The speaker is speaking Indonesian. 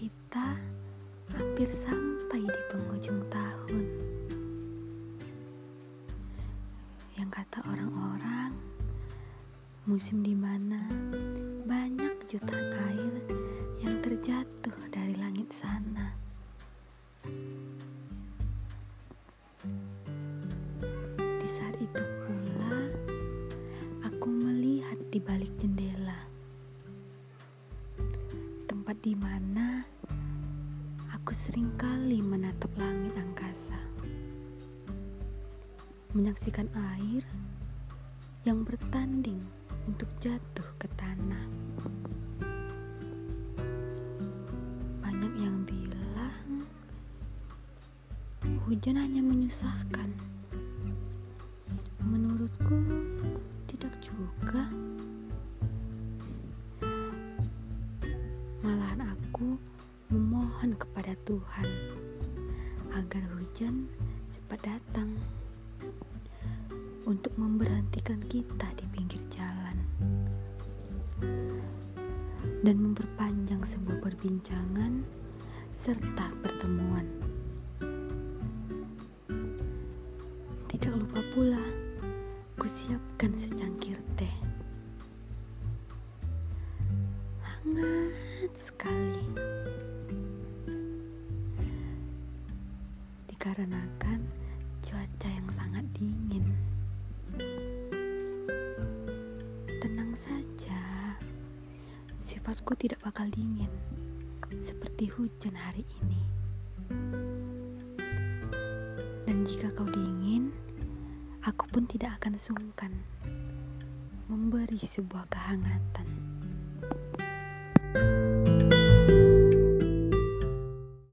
kita hampir sampai di penghujung tahun. Yang kata orang-orang, musim di mana banyak jutaan air yang terjatuh dari langit sana. Di saat itu pula, aku melihat di balik jendela tempat di mana aku sering kali menatap langit angkasa menyaksikan air yang bertanding untuk jatuh ke tanah. Banyak yang bilang hujan hanya menyusahkan. Aku memohon kepada Tuhan agar hujan cepat datang untuk memberhentikan kita di pinggir jalan dan memperpanjang sebuah perbincangan serta pertemuan. Tidak lupa pula, kusiapkan secangkir teh. Hangat sekali. Dikarenakan cuaca yang sangat dingin. Tenang saja, sifatku tidak bakal dingin seperti hujan hari ini. Dan jika kau dingin, aku pun tidak akan sungkan memberi sebuah kehangatan.